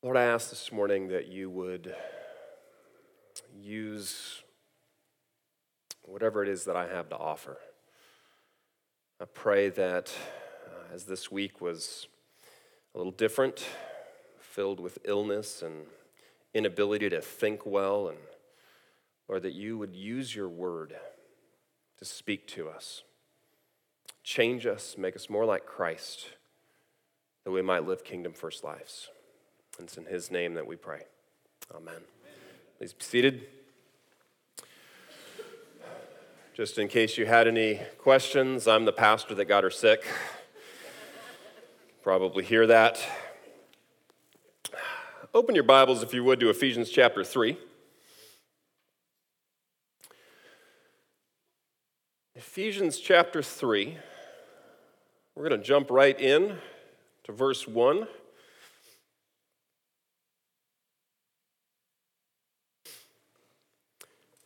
Lord, I ask this morning that you would use whatever it is that I have to offer. I pray that uh, as this week was a little different, filled with illness and inability to think well, and Lord, that you would use your word to speak to us. Change us, make us more like Christ, that we might live kingdom first lives. And it's in his name that we pray. Amen. Please be seated. Just in case you had any questions, I'm the pastor that got her sick. Probably hear that. Open your Bibles, if you would, to Ephesians chapter 3. Ephesians chapter 3. We're going to jump right in to verse 1.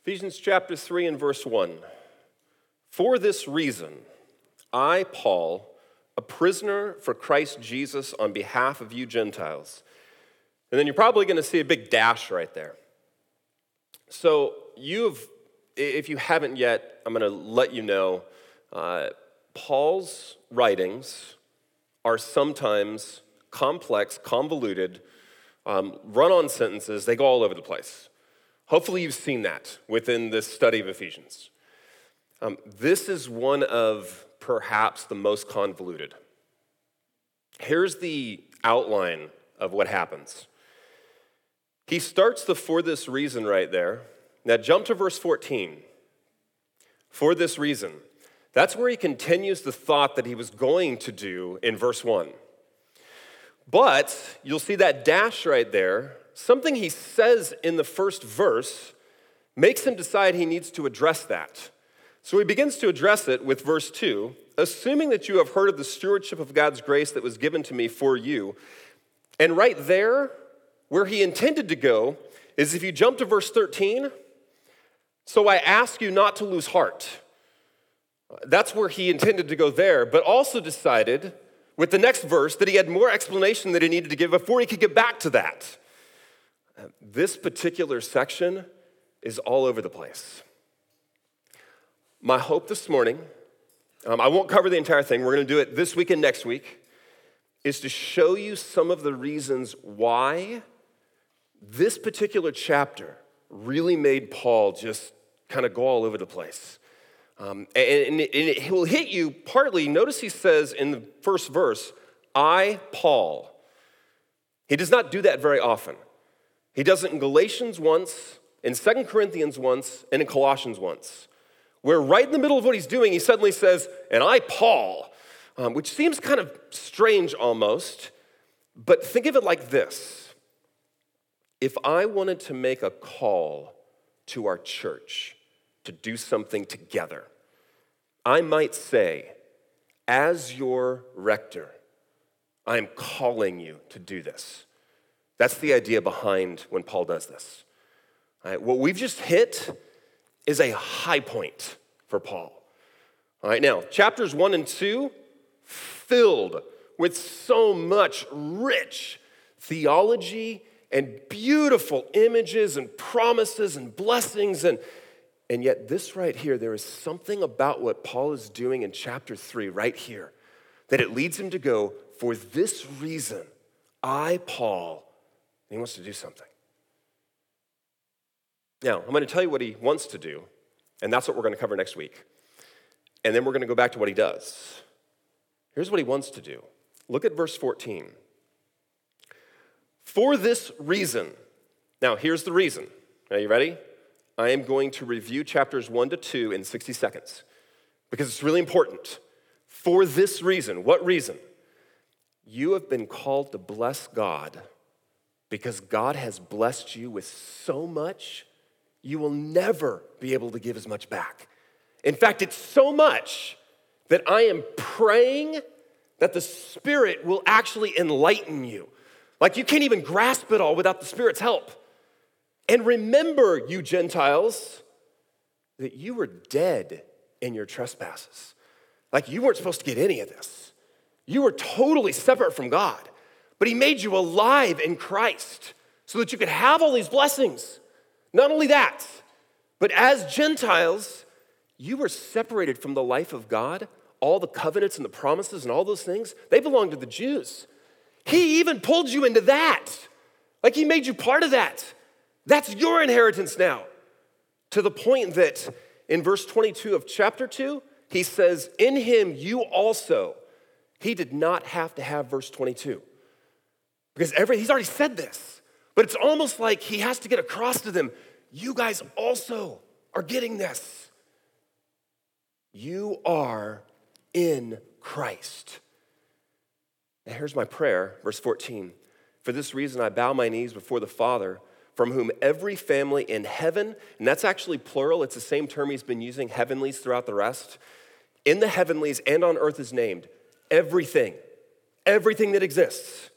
Ephesians chapter 3 and verse 1. For this reason, I, Paul, a prisoner for Christ Jesus on behalf of you Gentiles. And then you're probably going to see a big dash right there. So, you've, if you haven't yet, I'm going to let you know uh, Paul's writings are sometimes complex, convoluted, um, run on sentences, they go all over the place. Hopefully, you've seen that within this study of Ephesians. Um, this is one of perhaps the most convoluted. Here's the outline of what happens. He starts the for this reason right there. Now, jump to verse 14. For this reason. That's where he continues the thought that he was going to do in verse 1. But you'll see that dash right there something he says in the first verse makes him decide he needs to address that. So he begins to address it with verse 2 assuming that you have heard of the stewardship of God's grace that was given to me for you. And right there, where he intended to go, is if you jump to verse 13, so I ask you not to lose heart. That's where he intended to go there, but also decided with the next verse that he had more explanation that he needed to give before he could get back to that. This particular section is all over the place. My hope this morning, um, I won't cover the entire thing, we're to do it this week and next week, is to show you some of the reasons why this particular chapter really made Paul just kind of go all over the place. Um, and, and it will hit you partly. Notice he says in the first verse, I, Paul. He does not do that very often. He does it in Galatians once, in Second Corinthians once, and in Colossians once, where right in the middle of what he's doing, he suddenly says, And I, Paul, um, which seems kind of strange almost, but think of it like this. If I wanted to make a call to our church to do something together, I might say, as your rector, I am calling you to do this. That's the idea behind when Paul does this. Right, what we've just hit is a high point for Paul. All right, now, chapters one and two, filled with so much rich theology and beautiful images and promises and blessings. And, and yet, this right here, there is something about what Paul is doing in chapter three, right here, that it leads him to go, For this reason, I, Paul, he wants to do something. Now, I'm going to tell you what he wants to do, and that's what we're going to cover next week. And then we're going to go back to what he does. Here's what he wants to do. Look at verse 14. For this reason, now here's the reason. Are you ready? I am going to review chapters 1 to 2 in 60 seconds because it's really important. For this reason, what reason? You have been called to bless God because God has blessed you with so much, you will never be able to give as much back. In fact, it's so much that I am praying that the Spirit will actually enlighten you. Like you can't even grasp it all without the Spirit's help. And remember, you Gentiles, that you were dead in your trespasses. Like you weren't supposed to get any of this. You were totally separate from God. But He made you alive in Christ so that you could have all these blessings. Not only that, but as Gentiles, you were separated from the life of God. All the covenants and the promises and all those things, they belong to the Jews. He even pulled you into that. Like He made you part of that. That's your inheritance now. To the point that in verse 22 of chapter 2, he says, In him you also. He did not have to have verse 22 because every, he's already said this, but it's almost like he has to get across to them you guys also are getting this. You are in Christ. And here's my prayer, verse 14. For this reason, I bow my knees before the Father, from whom every family in heaven, and that's actually plural, it's the same term he's been using, heavenlies throughout the rest, in the heavenlies and on earth is named. Everything, everything that exists,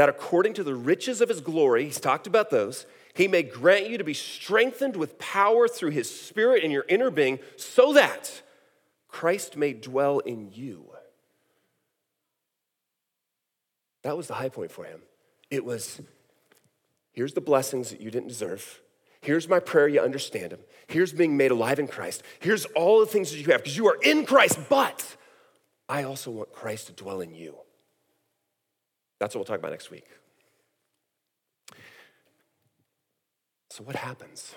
that according to the riches of his glory, he's talked about those, he may grant you to be strengthened with power through his spirit in your inner being, so that Christ may dwell in you. That was the high point for him. It was here's the blessings that you didn't deserve. Here's my prayer, you understand them. Here's being made alive in Christ. Here's all the things that you have because you are in Christ, but I also want Christ to dwell in you. That's what we'll talk about next week. So, what happens?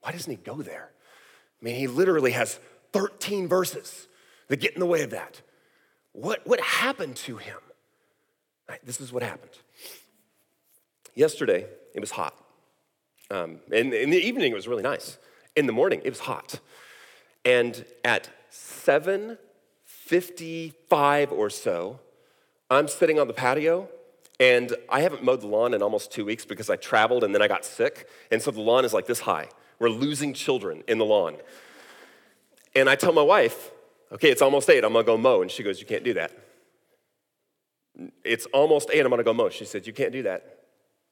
Why doesn't he go there? I mean, he literally has 13 verses that get in the way of that. What, what happened to him? Right, this is what happened. Yesterday, it was hot. Um, and in the evening, it was really nice. In the morning, it was hot. And at 7.55 or so, I'm sitting on the patio, and I haven't mowed the lawn in almost two weeks because I traveled and then I got sick. And so the lawn is like this high. We're losing children in the lawn. And I tell my wife, okay, it's almost eight, I'm gonna go mow. And she goes, You can't do that. It's almost eight, I'm gonna go mow. She said, You can't do that.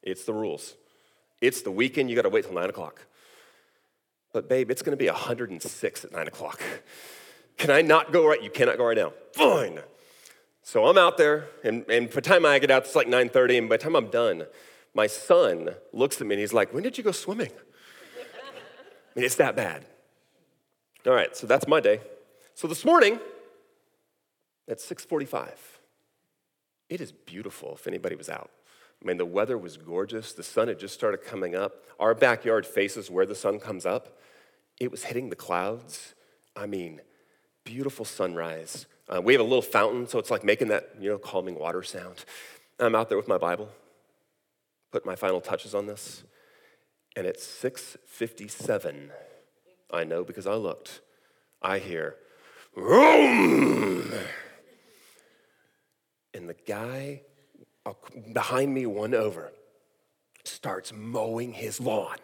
It's the rules. It's the weekend, you gotta wait till nine o'clock. But babe, it's gonna be 106 at nine o'clock. Can I not go right? You cannot go right now. Fine. So I'm out there, and, and by the time I get out, it's like 9:30, and by the time I'm done, my son looks at me and he's like, When did you go swimming? I mean, it's that bad. All right, so that's my day. So this morning, at 6:45, it is beautiful if anybody was out. I mean, the weather was gorgeous. The sun had just started coming up. Our backyard faces where the sun comes up. It was hitting the clouds. I mean, beautiful sunrise. Uh, we have a little fountain, so it's like making that, you know, calming water sound. I'm out there with my Bible, put my final touches on this, and at 6:57, I know because I looked, I hear, Vroom! and the guy behind me, one over, starts mowing his lawn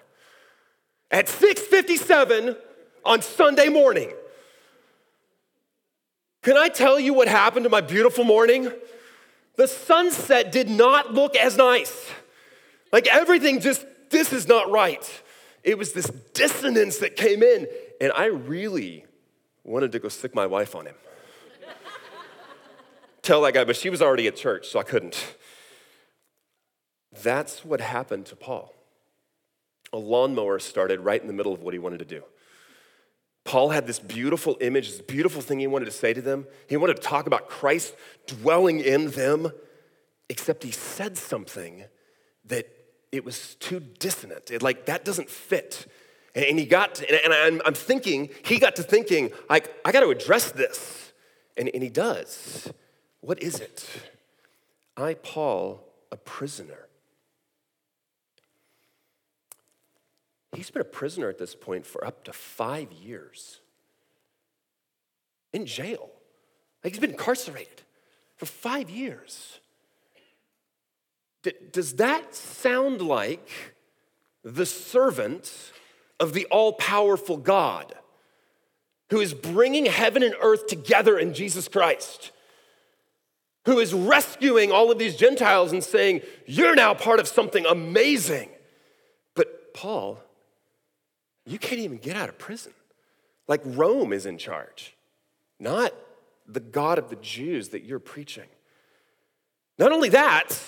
at 6:57 on Sunday morning. Can I tell you what happened to my beautiful morning? The sunset did not look as nice. Like everything just, this is not right. It was this dissonance that came in, and I really wanted to go stick my wife on him. Tell that guy, but she was already at church, so I couldn't. That's what happened to Paul. A lawnmower started right in the middle of what he wanted to do. Paul had this beautiful image, this beautiful thing he wanted to say to them. He wanted to talk about Christ dwelling in them, except he said something that it was too dissonant. It, like, that doesn't fit. And he got, to, and I'm, I'm thinking, he got to thinking, like, I got to address this. And, and he does. What is it? I, Paul, a prisoner. He's been a prisoner at this point for up to five years in jail. Like he's been incarcerated for five years. D- does that sound like the servant of the all powerful God who is bringing heaven and earth together in Jesus Christ? Who is rescuing all of these Gentiles and saying, You're now part of something amazing. But Paul, you can't even get out of prison. Like Rome is in charge, not the God of the Jews that you're preaching. Not only that,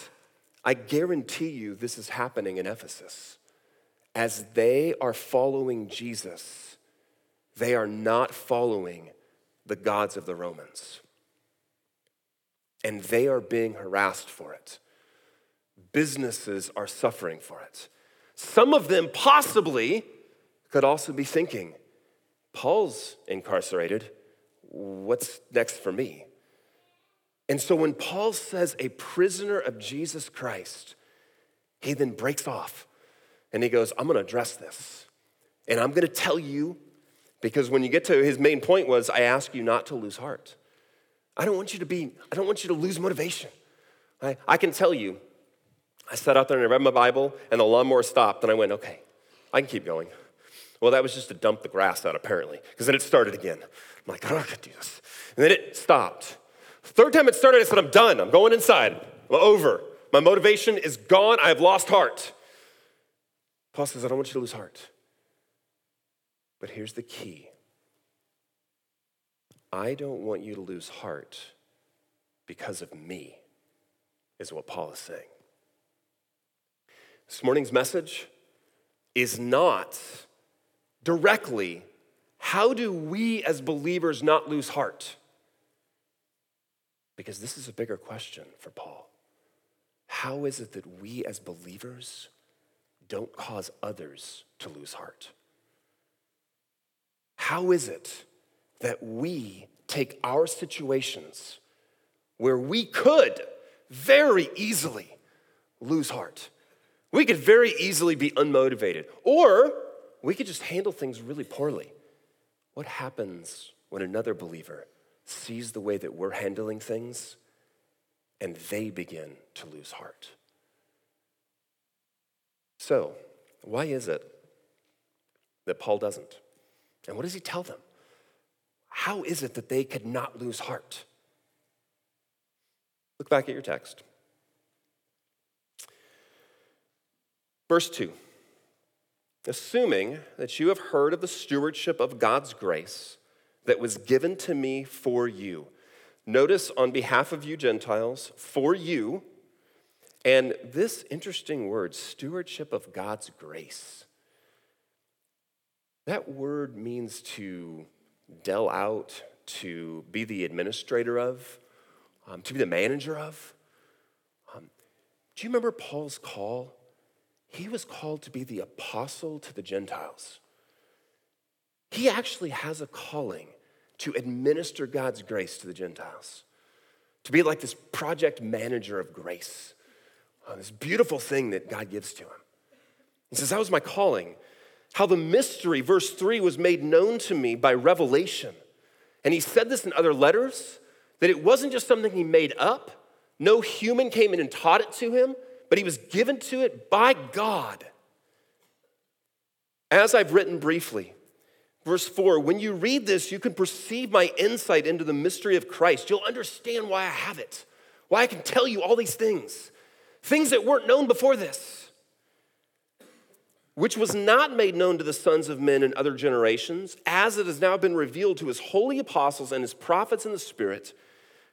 I guarantee you this is happening in Ephesus. As they are following Jesus, they are not following the gods of the Romans. And they are being harassed for it. Businesses are suffering for it. Some of them possibly could also be thinking, Paul's incarcerated. What's next for me? And so when Paul says a prisoner of Jesus Christ, he then breaks off and he goes, I'm to address this. And I'm to tell you, because when you get to his main point was, I ask you not to lose heart. I don't want you to be, I don't want you to lose motivation. I, I can tell you, I sat out there and I read my Bible and the lawnmower stopped and I went, okay, I can keep going. Well, that was just to dump the grass out, apparently, because then it started again. I'm like, oh, I can do this. And then it stopped. Third time it started, I said, I'm done. I'm going inside. I'm over. My motivation is gone. I have lost heart. Paul says, I don't want you to lose heart. But here's the key I don't want you to lose heart because of me, is what Paul is saying. This morning's message is not directly how do we as believers not lose heart? Because this is a bigger question for Paul. How is it that we as believers don't cause others to lose heart? How is it that we take our situations where we could very easily lose heart? We could very easily be unmotivated, or we could just handle things really poorly. What happens when another believer sees the way that we're handling things and they begin to lose heart? So, why is it that Paul doesn't? And what does he tell them? How is it that they could not lose heart? Look back at your text. Verse 2 Assuming that you have heard of the stewardship of God's grace that was given to me for you. Notice on behalf of you Gentiles, for you, and this interesting word, stewardship of God's grace. That word means to dell out, to be the administrator of, um, to be the manager of. Um, do you remember Paul's call? He was called to be the apostle to the Gentiles. He actually has a calling to administer God's grace to the Gentiles, to be like this project manager of grace, uh, this beautiful thing that God gives to him. He says, That was my calling. How the mystery, verse 3, was made known to me by revelation. And he said this in other letters that it wasn't just something he made up. No human came in and taught it to him, but he was given to it by God. As I've written briefly, verse 4 when you read this, you can perceive my insight into the mystery of Christ. You'll understand why I have it, why I can tell you all these things, things that weren't known before this which was not made known to the sons of men in other generations, as it has now been revealed to his holy apostles and his prophets in the Spirit.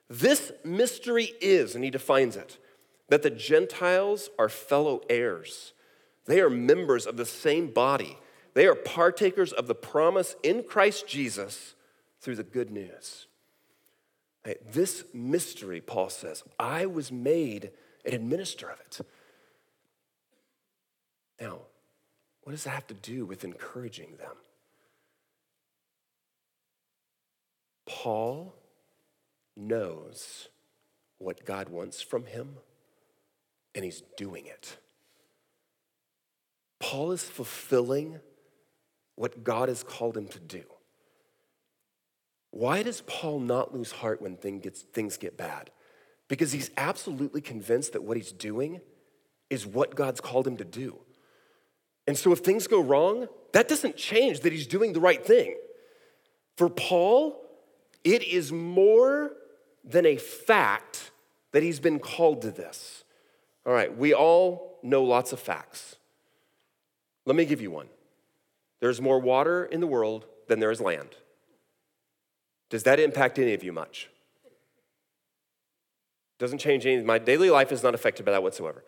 This mystery is, and he defines it, that the Gentiles are fellow heirs. They are members of the same body. They are partakers of the promise in Christ Jesus through the good news. This mystery, Paul says, I was made an administrator of it. Now, what does that have to do with encouraging them? Paul knows what God wants from him, and he's doing it. Paul is fulfilling what God has called him to do. Why does Paul not lose heart when thing gets, things get bad? Because he's absolutely convinced that what he's doing is what God's called him to do. And so if things go wrong, that doesn't change that he's doing the right thing. For Paul, it is more than a fact that he's been called to this. All right, we all know lots of facts. Let me give you one. There's more water in the world than there is land. Does that impact any of you much? Doesn't change anything. My daily life is not affected by that whatsoever.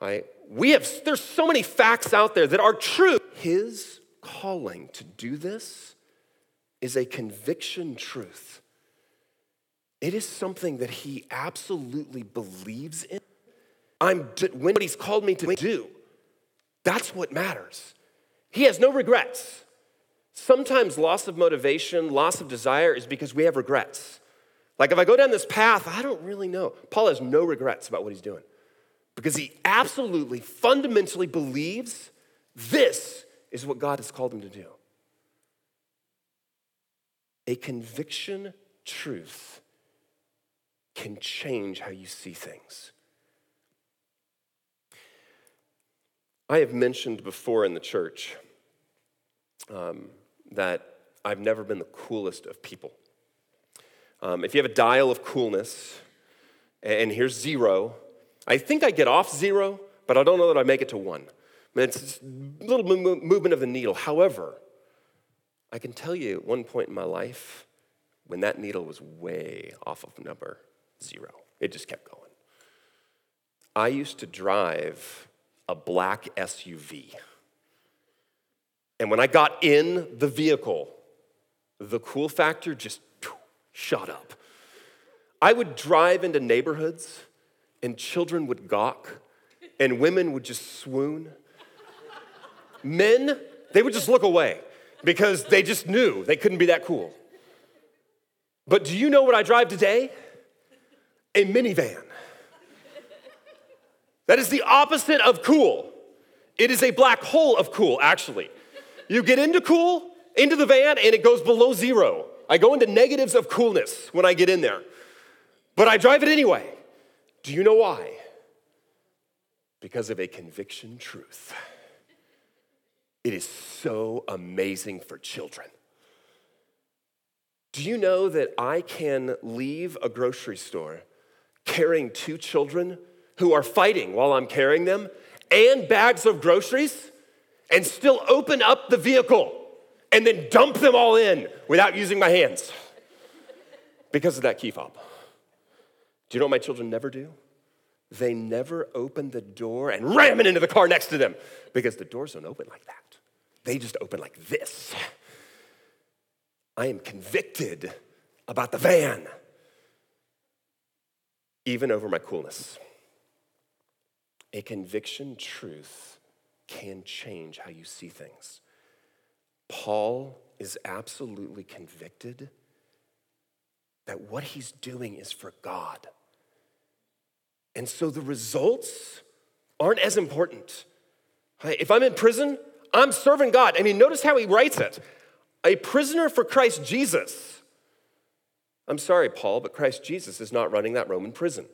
Right? We have, there's so many facts out there that are true. His calling to do this is a conviction truth. It is something that he absolutely believes in. I'm when what he's called me to do. That's what matters. He has no regrets. Sometimes loss of motivation, loss of desire is because we have regrets. Like if I go down this path, I don't really know. Paul has no regrets about what he's doing because he absolutely, fundamentally believes this is what God has called him to do. A conviction truth can change how you see things. I have mentioned before in the church um, that I've never been the coolest of people. Um, if you have a dial of coolness, and here's zero, I think I get off zero, but I don't know that I make it to one. I mean, it's a little movement of the needle. However, I can tell you at one point in my life when that needle was way off of number zero, it just kept going. I used to drive a black SUV. And when I got in the vehicle, the cool factor just shot up. I would drive into neighborhoods and children would gawk and women would just swoon. Men, they would just look away because they just knew they couldn't be that cool. But do you know what I drive today? A minivan. That is the opposite of cool. It is a black hole of cool, actually. You get into cool, into the van, and it goes below zero. I go into negatives of coolness when I get in there. But I drive it anyway. Do you know why? Because of a conviction truth. It is so amazing for children. Do you know that I can leave a grocery store carrying two children who are fighting while I'm carrying them and bags of groceries and still open up the vehicle and then dump them all in without using my hands because of that key fob. Do you know what my children never do? They never open the door and ram it into the car next to them because the doors don't open like that. They just open like this. I am convicted about the van, even over my coolness. A conviction truth can change how you see things. Paul is absolutely convicted that what he's doing is for God. And so the results aren't as important. If I'm in prison, I'm serving God. I mean, notice how he writes it a prisoner for Christ Jesus. I'm sorry, Paul, but Christ Jesus is not running that Roman prison.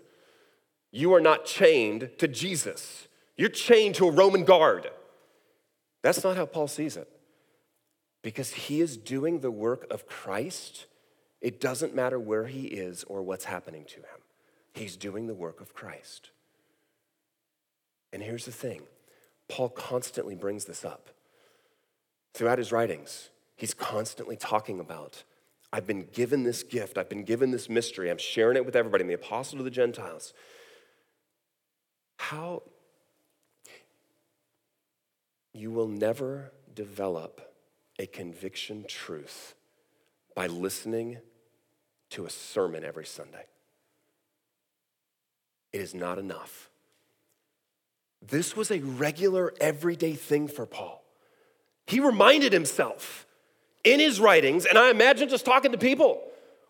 You are not chained to Jesus, you're chained to a Roman guard. That's not how Paul sees it. Because he is doing the work of Christ, it doesn't matter where he is or what's happening to him. He's doing the work of Christ. And here's the thing Paul constantly brings this up. Throughout his writings, he's constantly talking about I've been given this gift, I've been given this mystery, I'm sharing it with everybody. I'm the apostle to the Gentiles. How you will never develop a conviction truth by listening to a sermon every Sunday. It is not enough. This was a regular, everyday thing for Paul. He reminded himself in his writings, and I imagine just talking to people,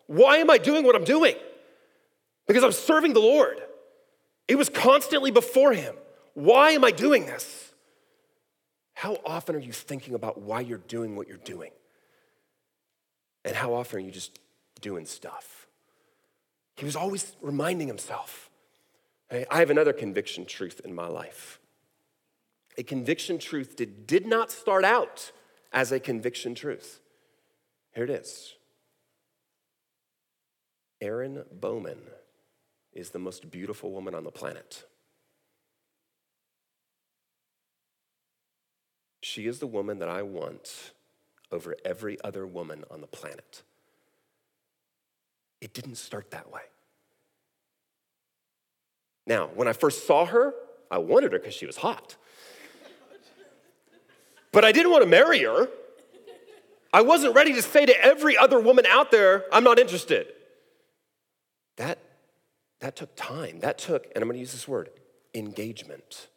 why am I doing what I'm doing? Because I'm serving the Lord. It was constantly before him. Why am I doing this? How often are you thinking about why you're doing what you're doing? And how often are you just doing stuff? He was always reminding himself. Hey, I have another conviction truth in my life. A conviction truth that did not start out as a conviction truth. Here it is Erin Bowman is the most beautiful woman on the planet. She is the woman that I want over every other woman on the planet. It didn't start that way. Now, when I first saw her, I wanted her because she was hot. But I didn't want to marry her. I wasn't ready to say to every other woman out there, I'm not interested. That, that took time. That took, and I'm going to use this word, engagement.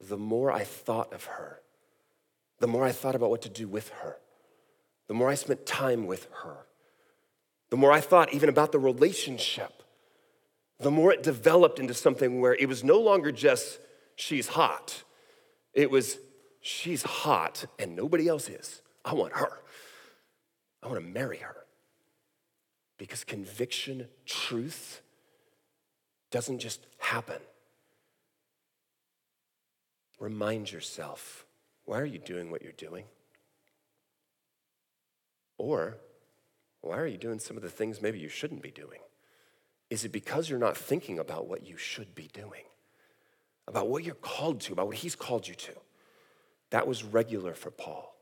The more I thought of her, the more I thought about what to do with her, the more I spent time with her, the more I thought even about the relationship, the more it developed into something where it was no longer just, she's hot. It was, she's hot and nobody else is. I want her. I want to marry her. Because conviction, truth, doesn't just happen. Remind yourself why are you doing what you're doing? Or why are you doing some of the things maybe you shouldn't be doing? Is it because you're not thinking about what you should be doing? About what you're called to, about what he's called you to? That was regular for Paul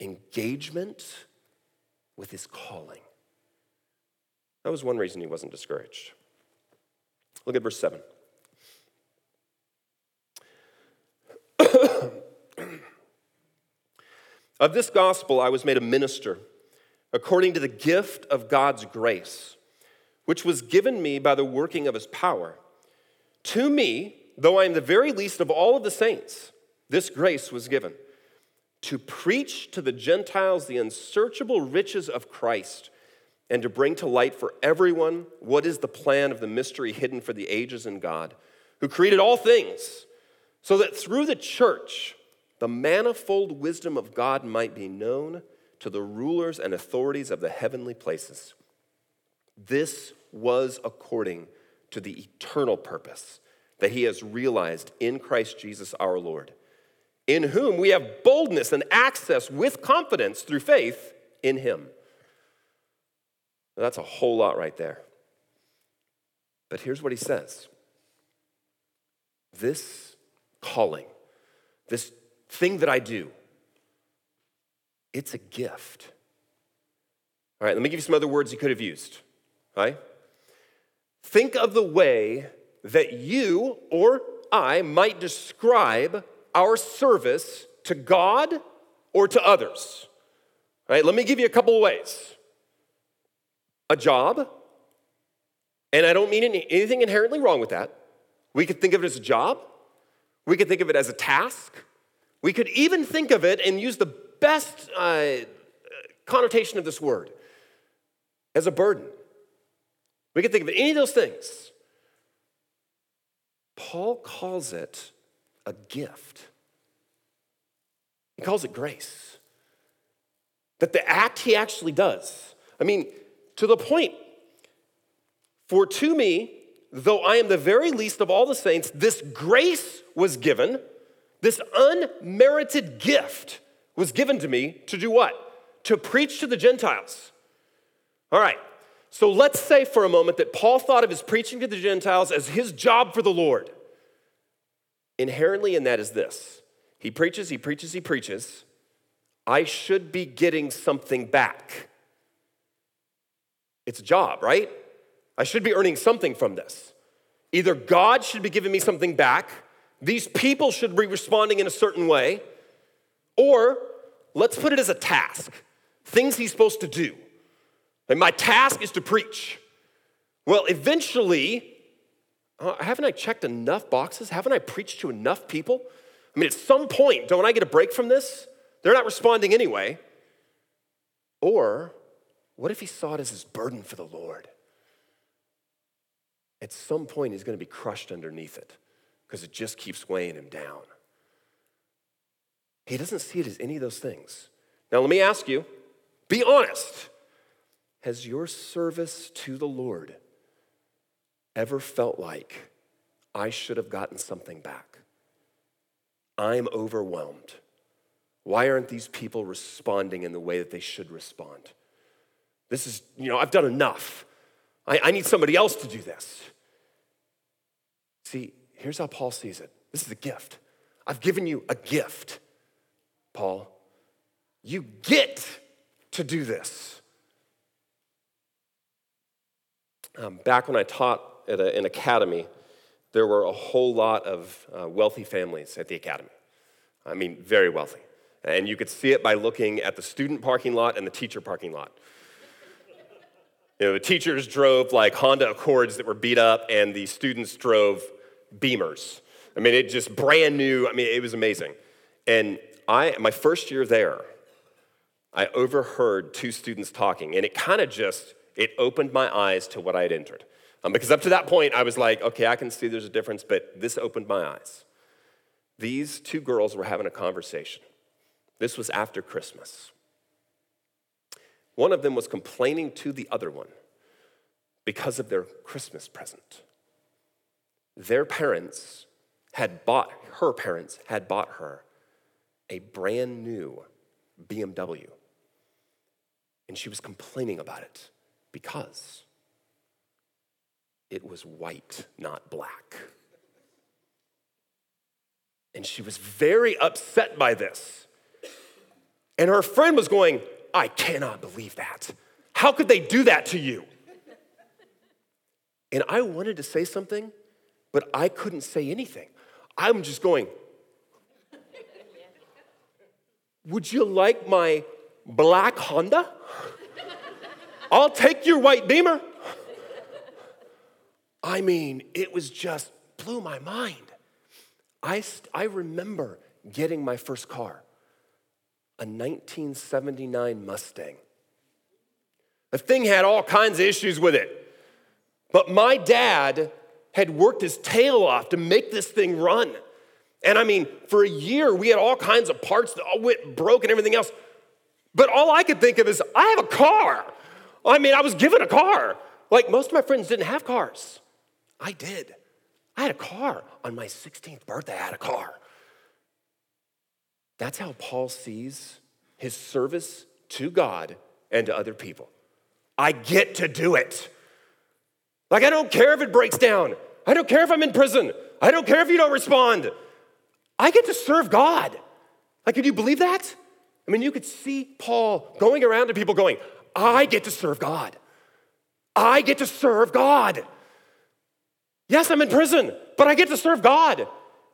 engagement with his calling. That was one reason he wasn't discouraged. Look at verse 7. of this gospel I was made a minister according to the gift of God's grace, which was given me by the working of his power. To me, though I am the very least of all of the saints, this grace was given to preach to the Gentiles the unsearchable riches of Christ and to bring to light for everyone what is the plan of the mystery hidden for the ages in God, who created all things, so that through the church the manifold wisdom of God might be known to the rulers and authorities of the heavenly places. This was according to the eternal purpose that he has realized in Christ Jesus our Lord in whom we have boldness and access with confidence through faith in him. Now, that's a whole lot right there. But here's what he says this calling, this thing that I do, it's a gift. All right, let me give you some other words you could have used. All right? Think of the way that you or I might describe our service to God or to others. Right? Let me give you a couple ways. A job, and I don't mean anything inherently wrong with that. We could think of it as a job. We could think of it as a task. We could even think of it and use the best uh, connotation of this word as a burden. We could think of any of those things. Paul calls it a gift. He calls it grace. That the act he actually does, I mean, to the point, for to me, though I am the very least of all the saints, this grace was given, this unmerited gift was given to me to do what? To preach to the Gentiles. All right, so let's say for a moment that Paul thought of his preaching to the Gentiles as his job for the Lord. Inherently in that is this He preaches, he preaches, he preaches. I should be getting something back. It's a job, right? I should be earning something from this. Either God should be giving me something back, these people should be responding in a certain way, or let's put it as a task things he's supposed to do. And my task is to preach. Well, eventually, uh, haven't I checked enough boxes? Haven't I preached to enough people? I mean, at some point, don't I get a break from this? They're not responding anyway. Or what if he saw it as his burden for the Lord? At some point, he's going to be crushed underneath it because it just keeps weighing him down. He doesn't see it as any of those things. Now, let me ask you be honest. Has your service to the Lord ever felt like I should have gotten something back? I'm overwhelmed. Why aren't these people responding in the way that they should respond? This is, you know, I've done enough. I, I need somebody else to do this. See, here's how Paul sees it this is a gift. I've given you a gift, Paul. You get to do this. Um, back when I taught at a, an academy. There were a whole lot of uh, wealthy families at the academy. I mean, very wealthy. And you could see it by looking at the student parking lot and the teacher parking lot. You know, the teachers drove like Honda Accords that were beat up, and the students drove Beamers. I mean, it just brand new. I mean, it was amazing. And I, my first year there, I overheard two students talking, and it kind of just it opened my eyes to what I had entered. Um, because up to that point, I was like, okay, I can see there's a difference, but this opened my eyes. These two girls were having a conversation. This was after Christmas. One of them was complaining to the other one because of their Christmas present. Their parents had bought, her parents had bought her a brand new BMW. And she was complaining about it because it was white, not black. And she was very upset by this. And her friend was going, I cannot believe that. How could they do that to you? And I wanted to say something, but I couldn't say anything. I'm just going, Would you like my black Honda? I'll take your white beamer. I mean, it was just blew my mind. I, I remember getting my first car, a 1979 Mustang. The thing had all kinds of issues with it. But my dad had worked his tail off to make this thing run. And I mean, for a year, we had all kinds of parts that went broke and everything else. But all I could think of is, I have a car. I mean, I was given a car. Like most of my friends didn't have cars. I did. I had a car. On my 16th birthday, I had a car. That's how Paul sees his service to God and to other people. I get to do it. Like, I don't care if it breaks down. I don't care if I'm in prison. I don't care if you don't respond. I get to serve God. Like, can you believe that? I mean, you could see Paul going around to people going, I get to serve God. I get to serve God. Yes, I'm in prison, but I get to serve God.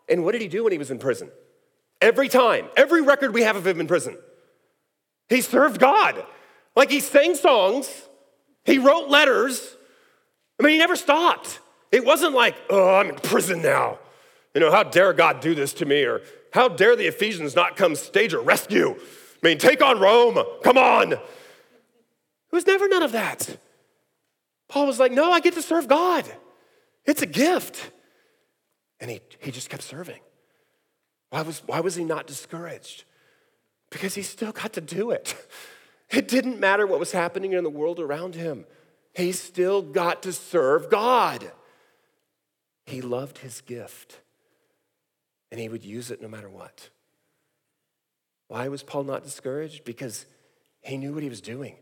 And what did he do when he was in prison? Every time, every record we have of him in prison, he served God. Like he sang songs, he wrote letters. I mean, he never stopped. It wasn't like, oh, I'm in prison now. You know, how dare God do this to me? Or how dare the Ephesians not come stage a rescue? I mean, take on Rome. Come on. It was never none of that. Paul was like, no, I get to serve God. It's a gift. And he, he just kept serving. Why was, why was he not discouraged? Because he still got to do it. It didn't matter what was happening in the world around him, he still got to serve God. He loved his gift, and he would use it no matter what. Why was Paul not discouraged? Because he knew what he was doing.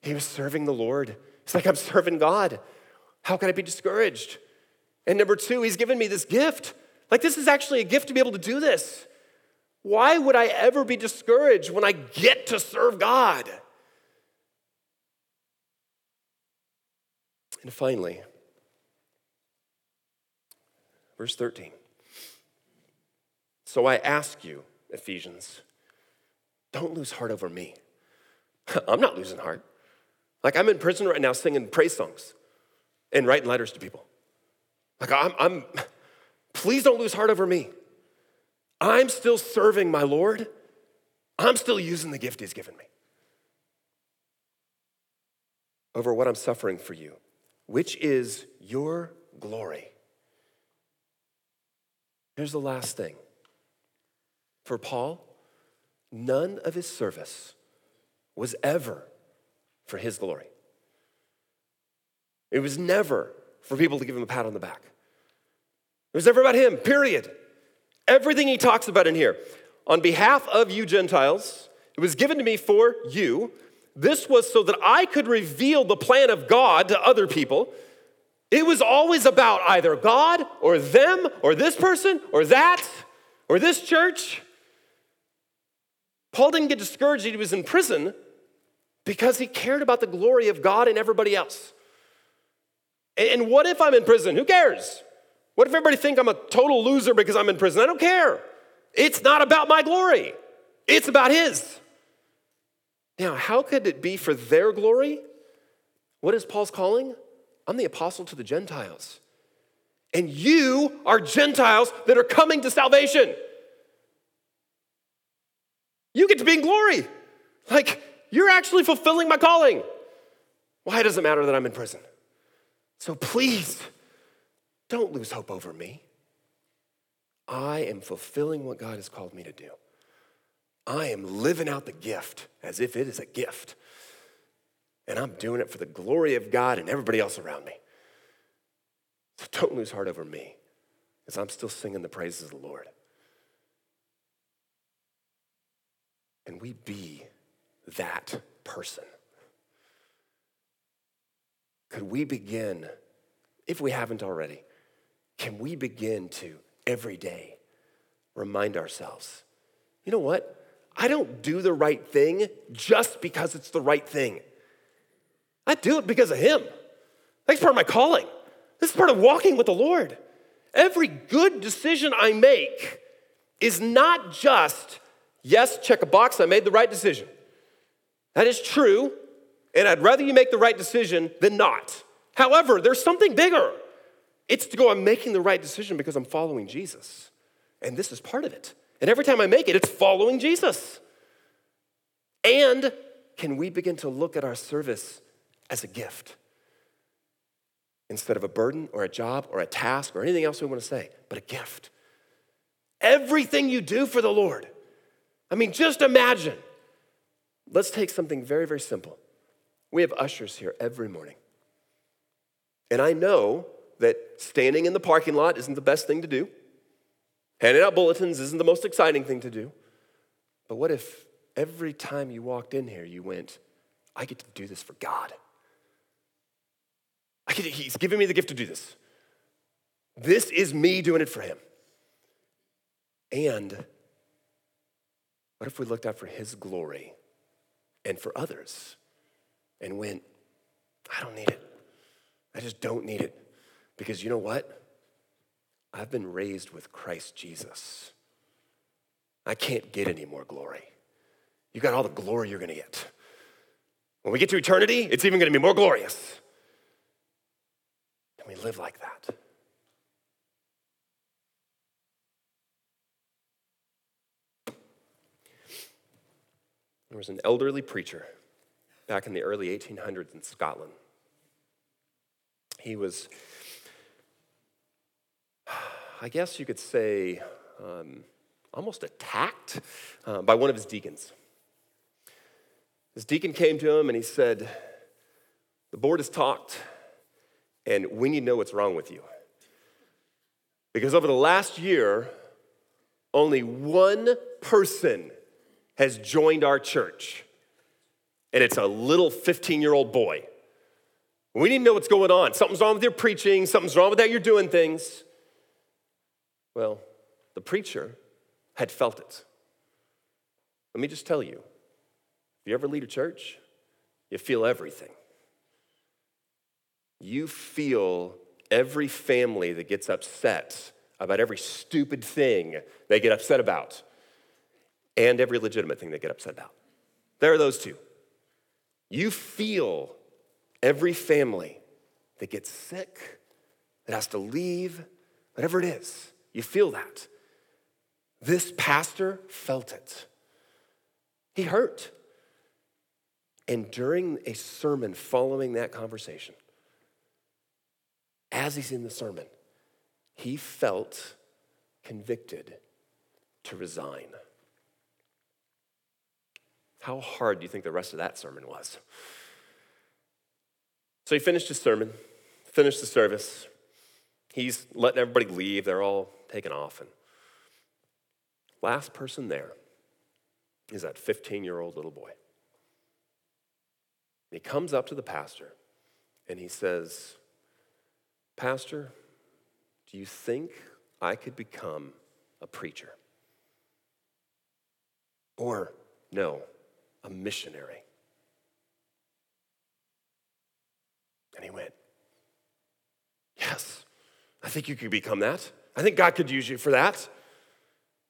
He was serving the Lord. It's like, I'm serving God. How can I be discouraged? And number two, he's given me this gift. Like, this is actually a gift to be able to do this. Why would I ever be discouraged when I get to serve God? And finally, verse 13. So I ask you, Ephesians, don't lose heart over me. I'm not losing heart. Like I'm in prison right now singing praise songs and writing letters to people. Like I'm, I'm please don't lose heart over me. I'm still serving my Lord. I'm still using the gift He's given me over what I'm suffering for you, which is your glory. Here's the last thing. For Paul, none of his service was ever for his glory. It was never for people to give him a pat on the back. It was never about him, period. Everything he talks about in here, on behalf of you Gentiles, it was given to me for you. This was so that I could reveal the plan of God to other people. It was always about either God or them or this person or that or this church. Paul didn't get discouraged he was in prison because he cared about the glory of God and everybody else. And what if I'm in prison? Who cares? What if everybody think I'm a total loser because I'm in prison? I don't care. It's not about my glory. It's about his. Now, how could it be for their glory? What is Paul's calling? I'm the apostle to the Gentiles. And you are Gentiles that are coming to salvation. You get to be in glory. Like, you're actually fulfilling my calling. Why does it matter that I'm in prison? So please, don't lose hope over me. I am fulfilling what God has called me to do. I am living out the gift as if it is a gift. And I'm doing it for the glory of God and everybody else around me. So don't lose heart over me, because I'm still singing the praises of the Lord. And we be that person. Could we begin, if we haven't already, can we begin to every day remind ourselves, you know what? I don't do the right thing just because it's the right thing. I do it because of Him. That's part of my calling. This is part of walking with the Lord. Every good decision I make is not just, yes, check a box, I made the right decision. That is true, and I'd rather you make the right decision than not. However, there's something bigger. It's to go, I'm making the right decision because I'm following Jesus. And this is part of it. And every time I make it, it's following Jesus. And can we begin to look at our service as a gift? instead of a burden or a job or a task or anything else we want to say, but a gift. Everything you do for the Lord. I mean, just imagine. Let's take something very, very simple. We have ushers here every morning. And I know that standing in the parking lot isn't the best thing to do, handing out bulletins isn't the most exciting thing to do. But what if every time you walked in here, you went, I get to do this for God? he's given me the gift to do this. This is me doing it for him. And what if we looked out for his glory and for others and went, I don't need it. I just don't need it. Because you know what? I've been raised with Christ Jesus. I can't get any more glory. You got all the glory you're gonna get. When we get to eternity, it's even gonna be more glorious And we live like that? There was an elderly preacher back in the early 1800s in Scotland. He was, I guess you could say, um, almost attacked uh, by one of his deacons. His deacon came to him and he said, The board has talked and we need to know what's wrong with you. Because over the last year, only one person has joined our church, and it's a little 15 year old boy. We need to know what's going on. Something's wrong with your preaching, something's wrong with how you're doing things. Well, the preacher had felt it. Let me just tell you if you ever lead a church, you feel everything. You feel every family that gets upset about every stupid thing they get upset about and every legitimate thing they get upset about. There are those two. You feel every family that gets sick, that has to leave, whatever it is. You feel that. This pastor felt it. He hurt. And during a sermon following that conversation, as he's in the sermon, he felt convicted to resign. How hard do you think the rest of that sermon was? So he finished his sermon, finished the service. He's letting everybody leave. They're all taken off. And last person there is that 15 year old little boy. He comes up to the pastor and he says, Pastor, do you think I could become a preacher? Or, no, a missionary? And he went, I think you could become that. I think God could use you for that.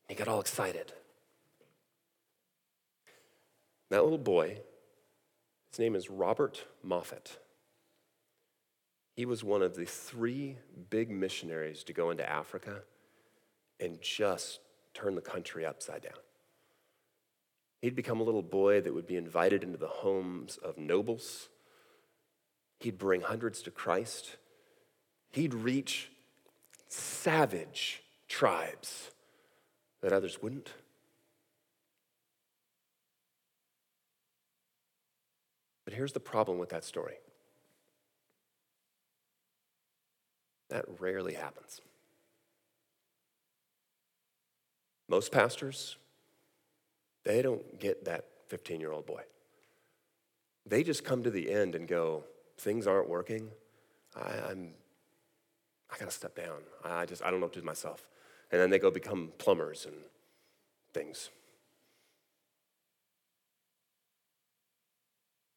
He got all excited. That little boy, his name is Robert Moffat. He was one of the three big missionaries to go into Africa and just turn the country upside down. He'd become a little boy that would be invited into the homes of nobles. He'd bring hundreds to Christ. He'd reach savage tribes that others wouldn't. But here's the problem with that story that rarely happens. Most pastors, they don't get that 15 year old boy. They just come to the end and go, things aren't working. I, am I gotta step down. I just, I don't know what to do myself. And then they go become plumbers and things.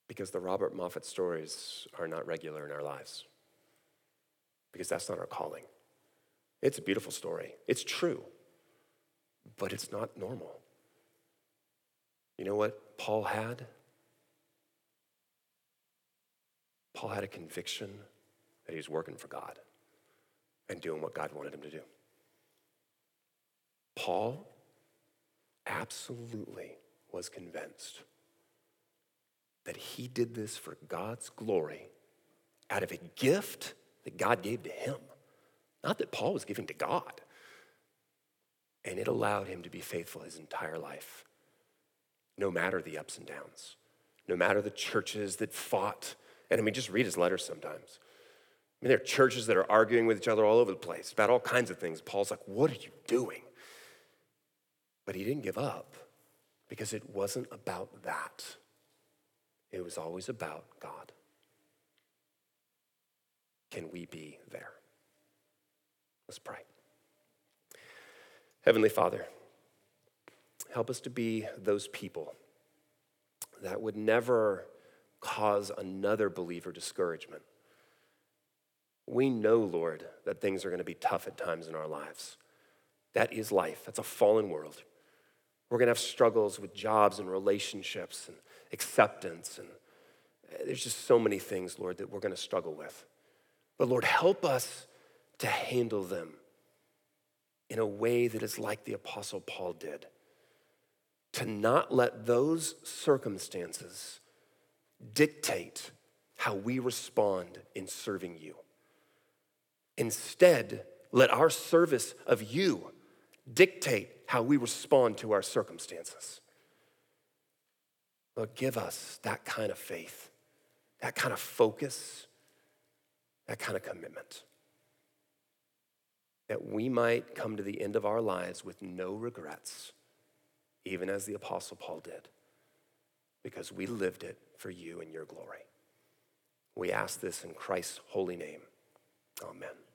Because the Robert Moffat stories are not regular in our lives. Because that's not our calling. It's a beautiful story. It's true but it's not normal. You know what Paul had? Paul had a conviction that he was working for God and doing what God wanted him to do. Paul absolutely was convinced that he did this for God's glory out of a gift that God gave to him. Not that Paul was giving to God. And it allowed him to be faithful his entire life, no matter the ups and downs, no matter the churches that fought. And I mean, just read his letters sometimes. I mean, there are churches that are arguing with each other all over the place about all kinds of things. Paul's like, What are you doing? But he didn't give up because it wasn't about that, it was always about God. Can we be there? Let's pray. Heavenly Father, help us to be those people that would never cause another believer discouragement. We know, Lord, that things are going to be tough at times in our lives. That is life, that's a fallen world. We're going to have struggles with jobs and relationships and acceptance. And eh, there's just so many things, Lord, that we're going to struggle with. But Lord, help us to handle them in a way that is like the Apostle Paul did. To not let those circumstances dictate how we respond in serving you. Instead, let our service of you dictate how we respond to our circumstances. Lord, give us that kind of faith, that kind of focus, that kind of commitment that we might come to the end of our lives with no regrets, even as the Apostle Paul did, because we lived it for you and your glory. We ask this in Christ's holy name. Amen.